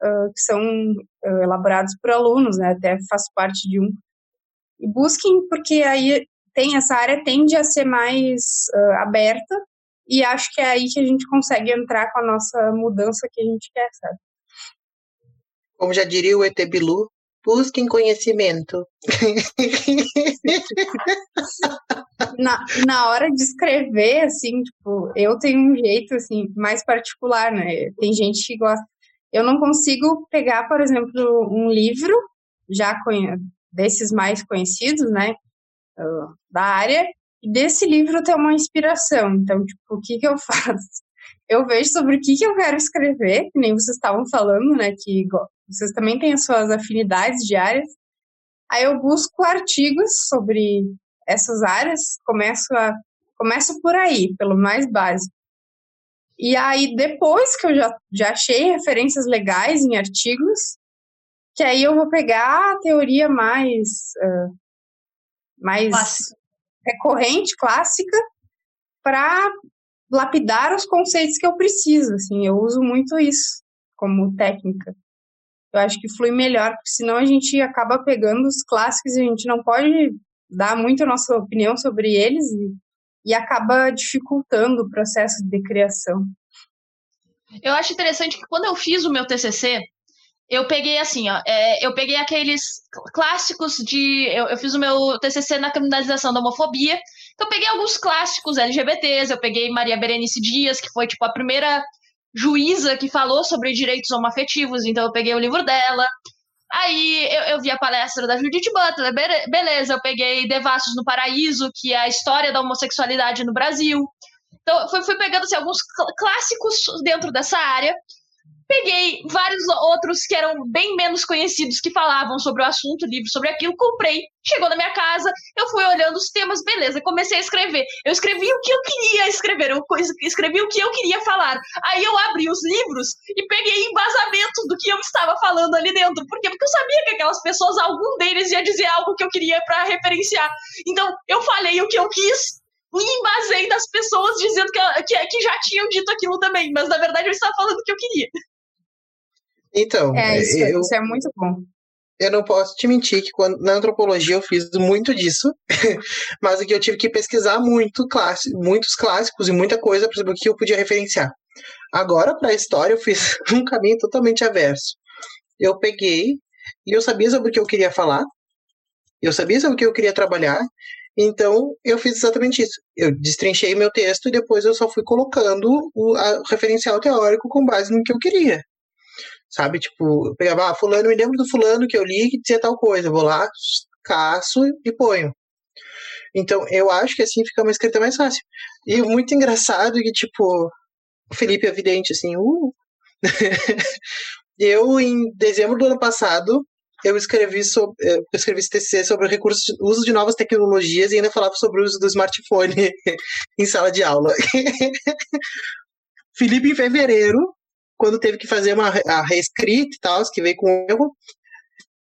uh, que são uh, elaborados por alunos, né? Até faço parte de um. E busquem, porque aí tem essa área tende a ser mais aberta e acho que é aí que a gente consegue entrar com a nossa mudança que a gente quer, sabe? Como já diria o ET Bilu, busquem conhecimento. na, na hora de escrever, assim, tipo, eu tenho um jeito, assim, mais particular, né? Tem gente que gosta. Eu não consigo pegar, por exemplo, um livro já desses mais conhecidos, né? Da área, e desse livro ter uma inspiração. Então, tipo, o que que eu faço? Eu vejo sobre o que que eu quero escrever, que nem vocês estavam falando, né? Que vocês também têm as suas afinidades diárias. Aí eu busco artigos sobre essas áreas, começo a começo por aí, pelo mais básico. E aí depois que eu já, já achei referências legais em artigos, que aí eu vou pegar a teoria mais uh, mais Clássico. Recorrente, clássica, para lapidar os conceitos que eu preciso. Assim, eu uso muito isso como técnica. Eu acho que flui melhor, porque senão a gente acaba pegando os clássicos e a gente não pode dar muito a nossa opinião sobre eles e, e acaba dificultando o processo de criação. Eu acho interessante que quando eu fiz o meu TCC, eu peguei assim, ó, é, eu peguei aqueles clássicos de. Eu, eu, fiz o meu TCC na criminalização da homofobia, então eu peguei alguns clássicos LGBTs, eu peguei Maria Berenice Dias, que foi tipo a primeira juíza que falou sobre direitos homoafetivos, então eu peguei o livro dela. Aí eu, eu vi a palestra da Judith Butler, beleza, eu peguei Devassos no Paraíso, que é a história da homossexualidade no Brasil. Então, fui, fui pegando assim, alguns clássicos dentro dessa área Peguei vários outros que eram bem menos conhecidos que falavam sobre o assunto, livro sobre aquilo, comprei, chegou na minha casa, eu fui olhando os temas, beleza, comecei a escrever. Eu escrevi o que eu queria escrever, eu escrevi o que eu queria falar. Aí eu abri os livros e peguei embasamento do que eu estava falando ali dentro. Por quê? Porque eu sabia que aquelas pessoas, algum deles ia dizer algo que eu queria para referenciar. Então, eu falei o que eu quis, e embasei das pessoas dizendo que, que, que, já tinham dito aquilo também, mas na verdade eu estava falando o que eu queria. Então, é, isso, eu, isso é muito bom. Eu não posso te mentir que quando, na antropologia eu fiz muito disso, mas aqui eu tive que pesquisar muito clássico, muitos clássicos e muita coisa para saber o que eu podia referenciar. Agora, para a história, eu fiz um caminho totalmente averso. Eu peguei e eu sabia sobre o que eu queria falar, eu sabia sobre o que eu queria trabalhar, então eu fiz exatamente isso. Eu destrinchei meu texto e depois eu só fui colocando o referencial teórico com base no que eu queria sabe? Tipo, eu pegava, ah, fulano, me lembro do fulano que eu li que dizia tal coisa, vou lá, caço e ponho. Então, eu acho que assim fica uma escrita mais fácil. E muito engraçado que, tipo, o Felipe é evidente, assim, uh. eu, em dezembro do ano passado, eu escrevi sobre, eh, eu escrevi esse TCC sobre o recurso, uso de novas tecnologias e ainda falava sobre o uso do smartphone em sala de aula. Felipe, em fevereiro, quando teve que fazer uma a reescrita e tal, que veio com erro,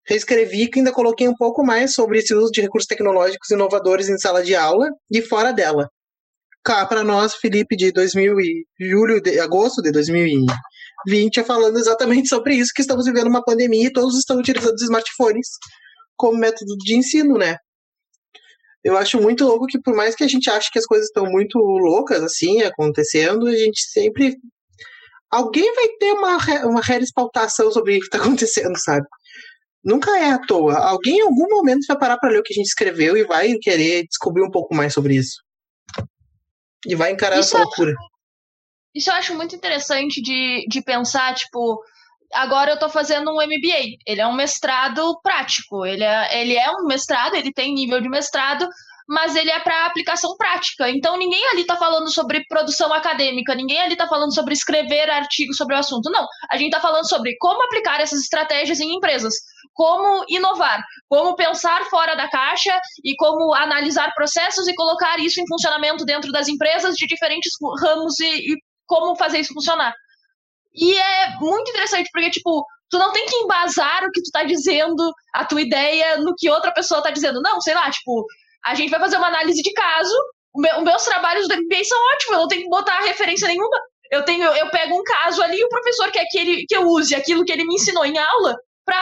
reescrevi e ainda coloquei um pouco mais sobre esse uso de recursos tecnológicos inovadores em sala de aula e fora dela. Cá para nós, Felipe, de 2000 e julho, de agosto de 2020, é falando exatamente sobre isso, que estamos vivendo uma pandemia e todos estão utilizando os smartphones como método de ensino, né? Eu acho muito louco que por mais que a gente ache que as coisas estão muito loucas assim acontecendo, a gente sempre alguém vai ter uma, uma respaltação sobre o que está acontecendo, sabe? Nunca é à toa. Alguém em algum momento vai parar para ler o que a gente escreveu e vai querer descobrir um pouco mais sobre isso. E vai encarar isso essa loucura. Isso eu acho muito interessante de, de pensar, tipo, agora eu estou fazendo um MBA. Ele é um mestrado prático. Ele é, ele é um mestrado, ele tem nível de mestrado, mas ele é para aplicação prática. Então ninguém ali está falando sobre produção acadêmica, ninguém ali está falando sobre escrever artigos sobre o assunto. Não, a gente está falando sobre como aplicar essas estratégias em empresas, como inovar, como pensar fora da caixa e como analisar processos e colocar isso em funcionamento dentro das empresas de diferentes ramos e, e como fazer isso funcionar. E é muito interessante porque tipo tu não tem que embasar o que tu tá dizendo, a tua ideia, no que outra pessoa tá dizendo. Não, sei lá, tipo, a gente vai fazer uma análise de caso. Meu, os meus trabalhos do MBA são ótimos, eu não tenho que botar referência nenhuma. Eu tenho, eu pego um caso ali e o professor quer que, ele, que eu use aquilo que ele me ensinou em aula para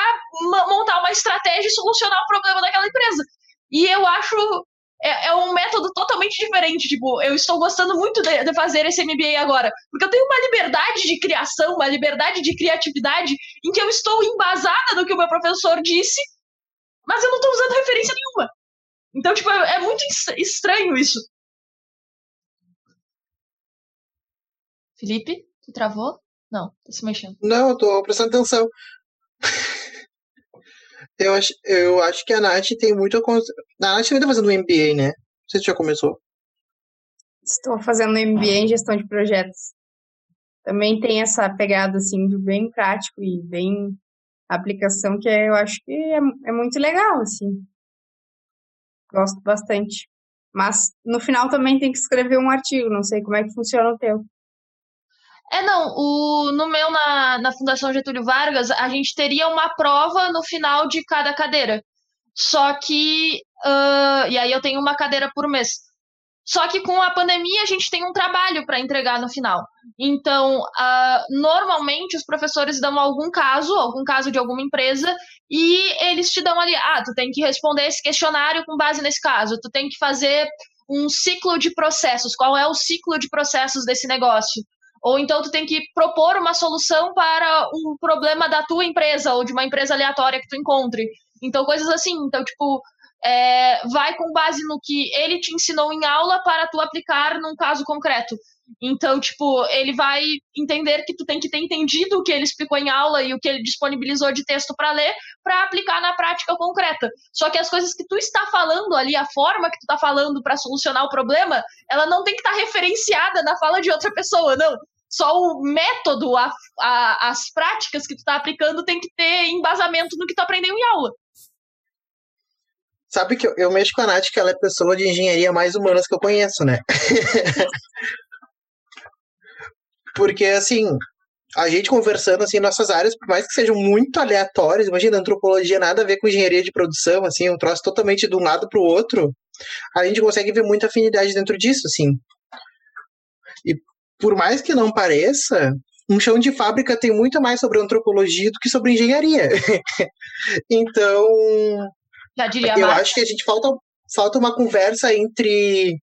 montar uma estratégia e solucionar o problema daquela empresa. E eu acho é, é, um método totalmente diferente. Tipo, eu estou gostando muito de, de, fazer esse MBA agora, porque eu tenho uma liberdade de criação, uma liberdade de criatividade, em que eu estou embasada no que o meu professor disse, mas eu não estou usando referência nenhuma. Então, tipo, é, é muito estranho isso. Felipe, tu travou? Não, tá se mexendo. Não, eu tô prestando atenção. Eu acho, eu acho que a Nath tem muito a. A Nath também tá fazendo um MBA, né? Não sei se já começou. Estou fazendo MBA em gestão de projetos. Também tem essa pegada, assim, de bem prático e bem aplicação, que eu acho que é, é muito legal, assim. Gosto bastante. Mas no final também tem que escrever um artigo, não sei como é que funciona o teu. É, não, o, no meu, na, na Fundação Getúlio Vargas, a gente teria uma prova no final de cada cadeira. Só que. Uh, e aí eu tenho uma cadeira por mês. Só que com a pandemia a gente tem um trabalho para entregar no final. Então, uh, normalmente os professores dão algum caso, algum caso de alguma empresa, e eles te dão ali, ah, tu tem que responder esse questionário com base nesse caso, tu tem que fazer um ciclo de processos, qual é o ciclo de processos desse negócio? Ou então tu tem que propor uma solução para um problema da tua empresa ou de uma empresa aleatória que tu encontre. Então, coisas assim. Então, tipo, é, vai com base no que ele te ensinou em aula para tu aplicar num caso concreto. Então, tipo, ele vai entender que tu tem que ter entendido o que ele explicou em aula e o que ele disponibilizou de texto para ler para aplicar na prática concreta. Só que as coisas que tu está falando ali, a forma que tu está falando para solucionar o problema, ela não tem que estar tá referenciada na fala de outra pessoa, não. Só o método, a, a, as práticas que tu está aplicando tem que ter embasamento no que tu aprendeu em aula. Sabe que eu, eu mexo com a Nath, que ela é pessoa de engenharia mais humanas que eu conheço, né? Porque, assim, a gente conversando, assim, nossas áreas, por mais que sejam muito aleatórias, imagina, antropologia nada a ver com engenharia de produção, assim, um troço totalmente de um lado para o outro, a gente consegue ver muita afinidade dentro disso, assim. E por mais que não pareça, um chão de fábrica tem muito mais sobre antropologia do que sobre engenharia. então, eu acho que a gente falta, falta uma conversa entre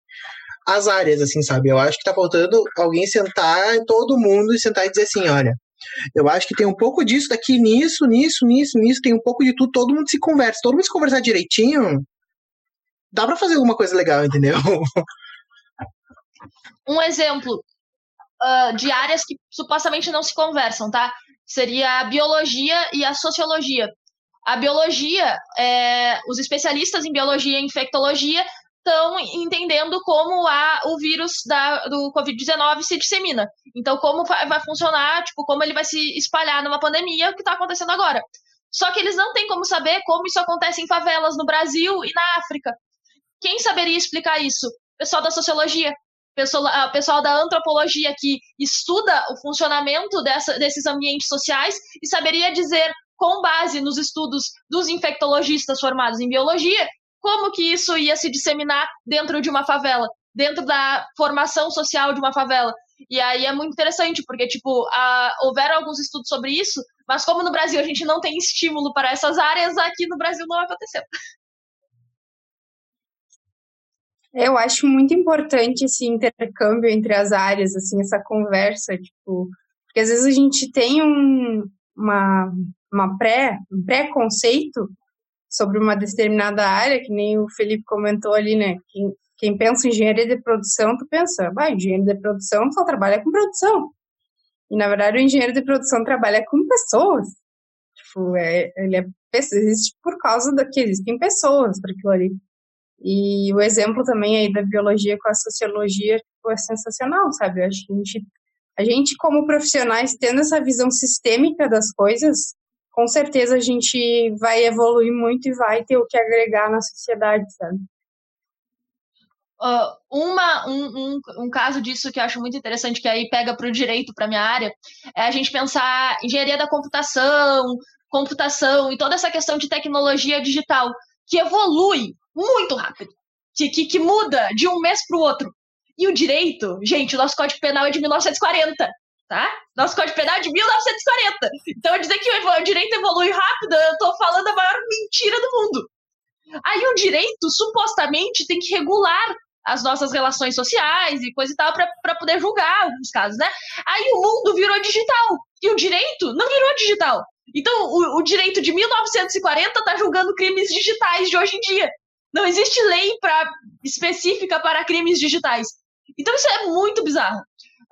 as áreas, assim, sabe? Eu acho que tá faltando alguém sentar, todo mundo, e sentar e dizer assim, olha, eu acho que tem um pouco disso daqui, nisso, nisso, nisso, nisso, tem um pouco de tudo, todo mundo se conversa, todo mundo se conversar direitinho, dá para fazer alguma coisa legal, entendeu? Um exemplo uh, de áreas que supostamente não se conversam, tá? Seria a biologia e a sociologia. A biologia, é, os especialistas em biologia e infectologia estão entendendo como a, o vírus da, do Covid-19 se dissemina. Então, como vai, funcionar, tipo, como ele vai se espalhar numa pandemia, o que está acontecendo agora. Só que eles não têm como saber como isso acontece em favelas no Brasil e na África. Quem saberia explicar isso? Pessoal da sociologia, pessoal, pessoal da antropologia que estuda o funcionamento dessa, desses ambientes sociais e saberia dizer, com base nos estudos dos infectologistas formados em biologia, como que isso ia se disseminar dentro de uma favela, dentro da formação social de uma favela. E aí é muito interessante, porque, tipo, a, houveram alguns estudos sobre isso, mas como no Brasil a gente não tem estímulo para essas áreas, aqui no Brasil não aconteceu. Eu acho muito importante esse intercâmbio entre as áreas, assim, essa conversa, tipo, porque às vezes a gente tem um, uma, uma pré, um preconceito sobre uma determinada área, que nem o Felipe comentou ali, né? Quem, quem pensa em engenharia de produção, tu pensa, vai, engenheiro de produção só trabalha com produção. E, na verdade, o engenheiro de produção trabalha com pessoas. Tipo, é, ele é, existe por causa da que existem pessoas para aquilo ali. E o exemplo também aí da biologia com a sociologia tipo, é sensacional, sabe? Eu acho que a gente, a gente, como profissionais, tendo essa visão sistêmica das coisas, com certeza a gente vai evoluir muito e vai ter o que agregar na sociedade, sabe? Uh, uma, um, um, um, caso disso que eu acho muito interessante, que aí pega para o direito, para minha área, é a gente pensar engenharia da computação, computação e toda essa questão de tecnologia digital, que evolui muito rápido, que, que, que muda de um mês para o outro. E o direito, gente, o nosso Código Penal é de 1940 tá? Nosso Código Penal é de 1940. Então, dizer que o direito evolui rápido, eu tô falando a maior mentira do mundo. Aí o direito, supostamente, tem que regular as nossas relações sociais e coisa e tal para poder julgar alguns casos, né? Aí o mundo virou digital e o direito não virou digital. Então, o, o direito de 1940 está julgando crimes digitais de hoje em dia. Não existe lei pra, específica para crimes digitais. Então, isso é muito bizarro.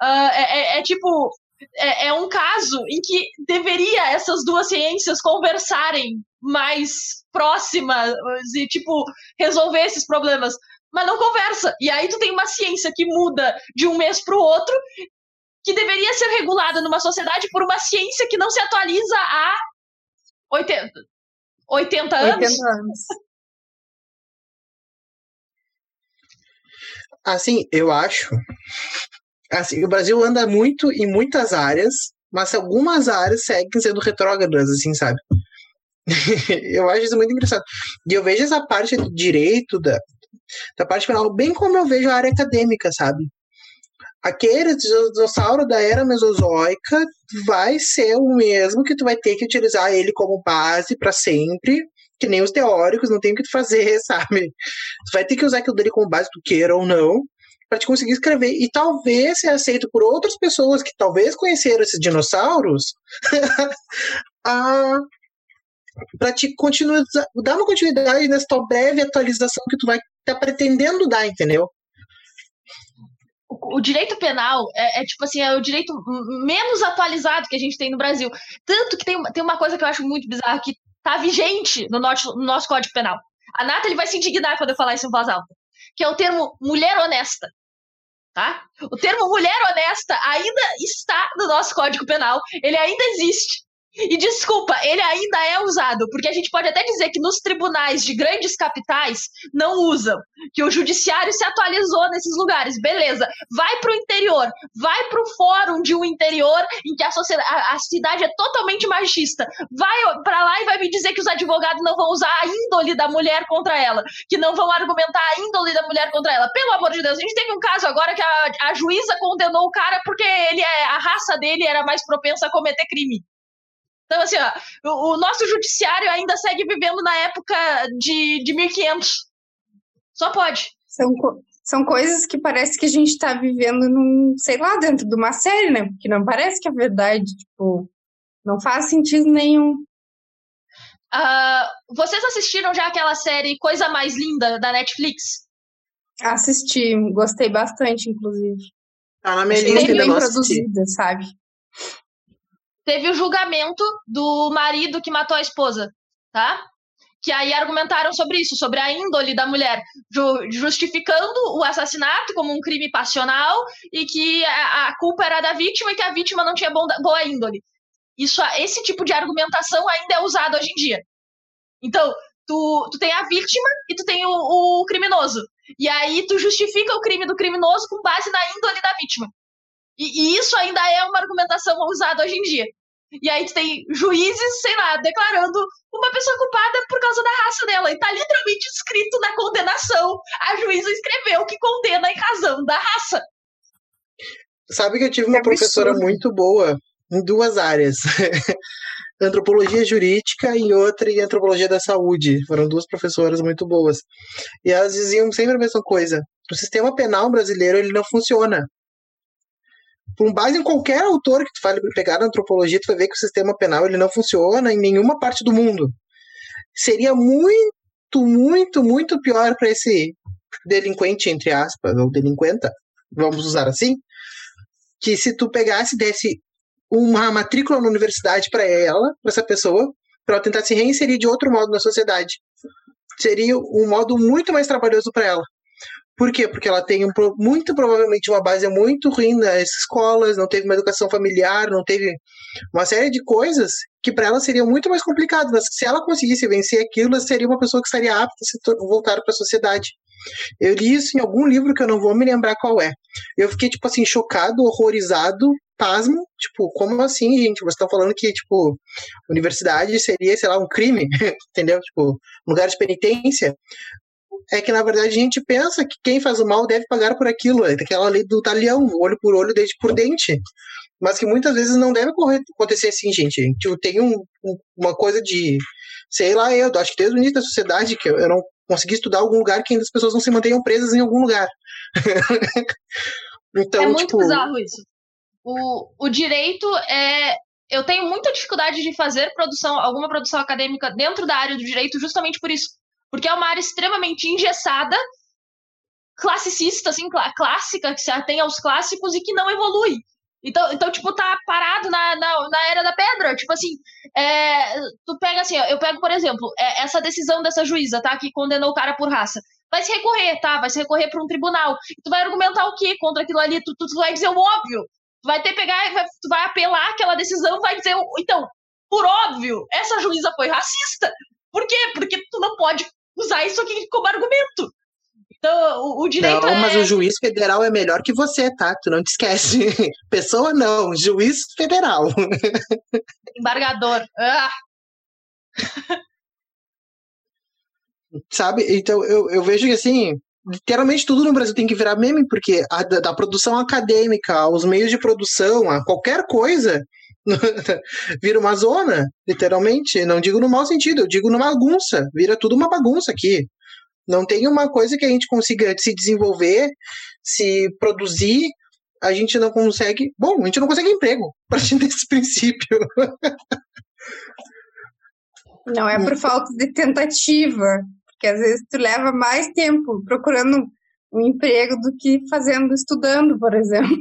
Uh, é, é, é, tipo. É, é um caso em que deveria essas duas ciências conversarem mais próximas e, tipo, resolver esses problemas mas não conversa. E aí tu tem uma ciência que muda de um mês para o outro, que deveria ser regulada numa sociedade por uma ciência que não se atualiza há 80, 80 anos. 80 anos. Assim, eu acho. Assim, o Brasil anda muito em muitas áreas, mas algumas áreas seguem sendo retrógradas, assim, sabe? eu acho isso muito engraçado. E eu vejo essa parte do direito, da, da parte penal, bem como eu vejo a área acadêmica, sabe? Aquele dinossauro da era mesozoica vai ser o mesmo que tu vai ter que utilizar ele como base para sempre, que nem os teóricos, não tem o que fazer, sabe? Tu vai ter que usar aquilo dele como base, tu queira ou não, para te conseguir escrever. E talvez ser aceito por outras pessoas que talvez conheceram esses dinossauros a para te continuar, dar uma continuidade nessa tua breve atualização que tu vai tá pretendendo dar, entendeu? O, o direito penal é, é, tipo assim, é o direito menos atualizado que a gente tem no Brasil. Tanto que tem, tem uma coisa que eu acho muito bizarra, que tá vigente no nosso, no nosso Código Penal. A Nata ele vai se indignar quando eu falar isso em voz alta. Que é o termo mulher honesta. Tá? O termo mulher honesta ainda está no nosso Código Penal. Ele ainda existe. E desculpa, ele ainda é usado, porque a gente pode até dizer que nos tribunais de grandes capitais não usam, que o judiciário se atualizou nesses lugares, beleza. Vai para o interior, vai para o fórum de um interior em que a, sociedade, a, a cidade é totalmente machista. Vai para lá e vai me dizer que os advogados não vão usar a índole da mulher contra ela, que não vão argumentar a índole da mulher contra ela. Pelo amor de Deus, a gente teve um caso agora que a, a juíza condenou o cara porque ele é, a raça dele era mais propensa a cometer crime. Então, assim, ó, o, o, nosso judiciário ainda segue vivendo na época de, de 1500. Só pode. São, são coisas que parece que a gente está vivendo num, sei lá, dentro de uma série, né? Porque não parece que é verdade, tipo, não faz sentido nenhum. Uh, vocês assistiram já aquela série Coisa Mais Linda da Netflix? Assisti, gostei bastante, inclusive. Tá na minha lista, bem produzida, sabe? Teve o julgamento do marido que matou a esposa, tá? Que aí argumentaram sobre isso, sobre a índole da mulher, ju justificando o assassinato como um crime passional e que a, a, culpa era da vítima e que a vítima não tinha boa índole. Isso, esse tipo de argumentação ainda é usado hoje em dia. Então, tu, tu tem a vítima e tu tem o, o criminoso. E aí tu justifica o crime do criminoso com base na índole da vítima. E, e, isso ainda é uma argumentação usada hoje em dia. E aí tu tem juízes, sei lá, declarando uma pessoa culpada por causa da raça dela. E tá literalmente escrito na condenação. A juíza escreveu que condena em razão da raça. Sabe que eu tive uma é professora absurdo. muito boa em duas áreas. antropologia jurídica e outra em antropologia da saúde. Foram duas professoras muito boas. E elas diziam sempre a mesma coisa. O sistema penal brasileiro ele não funciona com base em qualquer autor que tu fale pegar na antropologia, tu vai ver que o sistema penal ele não funciona em nenhuma parte do mundo. Seria muito, muito, muito pior para esse delinquente, entre aspas, ou delinquenta, vamos usar assim, que se tu pegasse e desse uma matrícula na universidade para ela, para essa pessoa, para ela tentar se reinserir de outro modo na sociedade. Seria um modo muito mais trabalhoso para ela. Por quê? Porque ela tem um, muito provavelmente uma base muito ruim nas escolas, não teve uma educação familiar, não teve uma série de coisas que para ela seriam muito mais complicadas. Mas se ela conseguisse vencer aquilo, ela seria uma pessoa que estaria apta a se voltar para a sociedade. Eu li isso em algum livro que eu não vou me lembrar qual é. Eu fiquei, tipo assim, chocado, horrorizado, pasmo. Tipo, como assim, gente? Você tá falando que, tipo, universidade seria, sei lá, um crime, entendeu? Tipo, lugar de penitência é que, na verdade, a gente pensa que quem faz o mal deve pagar por aquilo. É aquela lei do talhão, olho por olho, dente por dente. mas que muitas vezes não deve acontecer assim, gente. Tipo, tem um, um, uma coisa de, sei lá, eu acho que desde o início da sociedade que eu, eu não consegui estudar algum lugar que ainda as pessoas não se mantenham presas em algum lugar. então, é muito tipo... bizarro isso. O, o direito é. Eu tenho muita dificuldade de fazer produção, alguma produção acadêmica dentro da área do direito, justamente por isso. Porque é uma área extremamente engessada, classicista, assim, clássica, que se atém aos clássicos e que não evolui. Então, então tipo, tá parado na, na, na era da pedra. Tipo assim, é, tu pega assim, eu pego, por exemplo, é, essa decisão dessa juíza, tá? Que condenou o cara por raça. Vai se recorrer, tá? Vai se recorrer para um tribunal. Tu vai argumentar o quê contra aquilo ali? Tu, tu, tu vai dizer o óbvio. Tu vai ter pegar, vai, tu vai apelar aquela decisão, vai dizer, então, por óbvio, essa juíza foi racista. Por quê? Porque tu não pode usar isso aqui como argumento. Então, o, o direito Não, é... mas o juiz federal é melhor que você, tá? Tu não te esquece. Pessoa não, juiz federal. Embargador. Ah. Sabe? Então, eu, eu vejo que, assim, literalmente tudo no Brasil tem que virar meme, porque a, da, da produção acadêmica, aos meios de produção, a qualquer coisa, vira uma zona, literalmente. Não digo no mau sentido, eu digo numa bagunça. Vira tudo uma bagunça aqui. Não tem uma coisa que a gente consiga se desenvolver, se produzir, a gente não consegue. Bom, a gente não consegue emprego, partindo desse princípio. Não é por falta de tentativa, porque às vezes tu leva mais tempo procurando um emprego do que fazendo, estudando, por exemplo.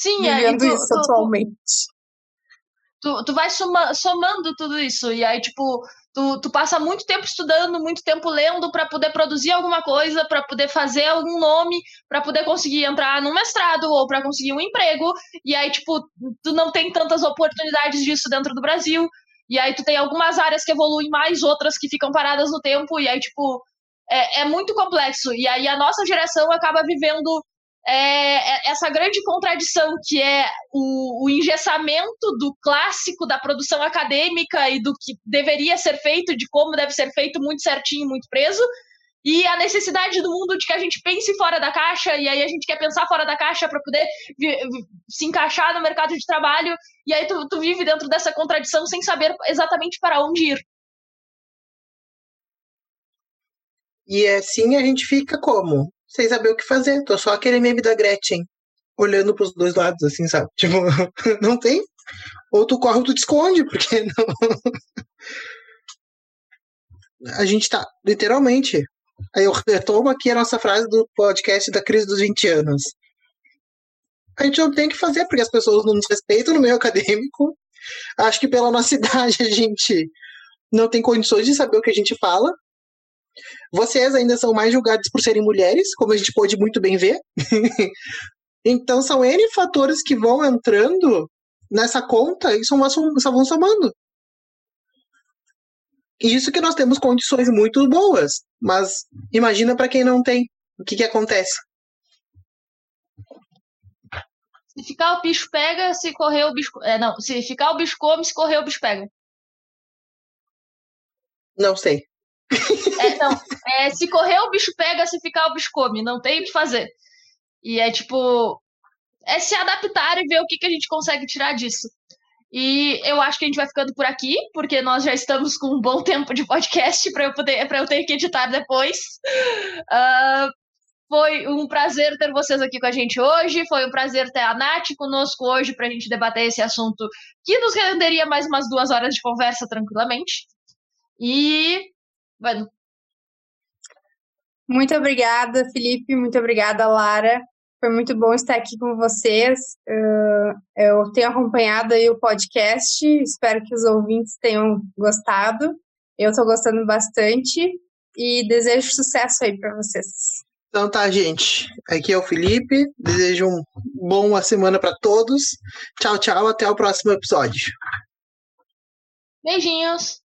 Sim, é. Vivendo isso tu, atualmente. Tu, tu vai soma, somando tudo isso, e aí, tipo, Tu, tu passa muito tempo estudando, muito tempo lendo para poder produzir alguma coisa, para poder fazer algum nome, para poder conseguir entrar num mestrado ou para conseguir um emprego. E aí, tipo, tu não tem tantas oportunidades disso dentro do Brasil. E aí tu tem algumas áreas que evoluem mais, outras que ficam paradas no tempo. E aí, tipo, é, é muito complexo. E aí a nossa geração acaba vivendo é, é, essa grande contradição que é o, o engessamento do clássico da produção acadêmica e do que deveria ser feito, de como deve ser feito, muito certinho, muito preso, e a necessidade do mundo de que a gente pense fora da caixa, e aí a gente quer pensar fora da caixa para poder se encaixar no mercado de trabalho, e aí tu, tu vive dentro dessa contradição sem saber exatamente para onde ir. E assim a gente fica como? Sem saber o que fazer. Tô só aquele meme da Gretchen, olhando pros dois lados, assim, sabe? Tipo, não tem. Ou tu corre ou tu te esconde, porque não. A gente tá, literalmente. Aí eu retomo aqui a nossa frase do podcast da crise dos 20 anos. A gente não tem que fazer, porque as pessoas não nos respeitam no meio acadêmico. Acho que pela nossa idade a gente não tem condições de saber o que a gente fala. Vocês ainda são mais julgados por serem mulheres, como a gente pode muito bem ver. então são N fatores que vão entrando nessa conta e só vão somando. Isso que nós temos condições muito boas, mas imagina para quem não tem, o que, que acontece? Se ficar o bicho pega, se correr o bicho. É, não, se ficar o bicho come, se correr o bicho pega. Não sei. É, não, é, se correr o bicho pega, se ficar o bicho come, não tem o que fazer. E é tipo, é se adaptar e ver o que, que a gente consegue tirar disso. E eu acho que a gente vai ficando por aqui, porque nós já estamos com um bom tempo de podcast para eu poder para eu ter que editar depois. Uh, foi um prazer ter vocês aqui com a gente hoje. Foi um prazer ter a Nath conosco hoje para a gente debater esse assunto que nos renderia mais umas duas horas de conversa tranquilamente. E Bueno. Muito obrigada, Felipe. Muito obrigada, Lara. Foi muito bom estar aqui com vocês. Uh, eu tenho acompanhado aí o podcast. Espero que os ouvintes tenham gostado. Eu estou gostando bastante e desejo sucesso aí para vocês. Então tá, gente. Aqui é o Felipe. Desejo um bom semana para todos. Tchau, tchau. Até o próximo episódio. Beijinhos.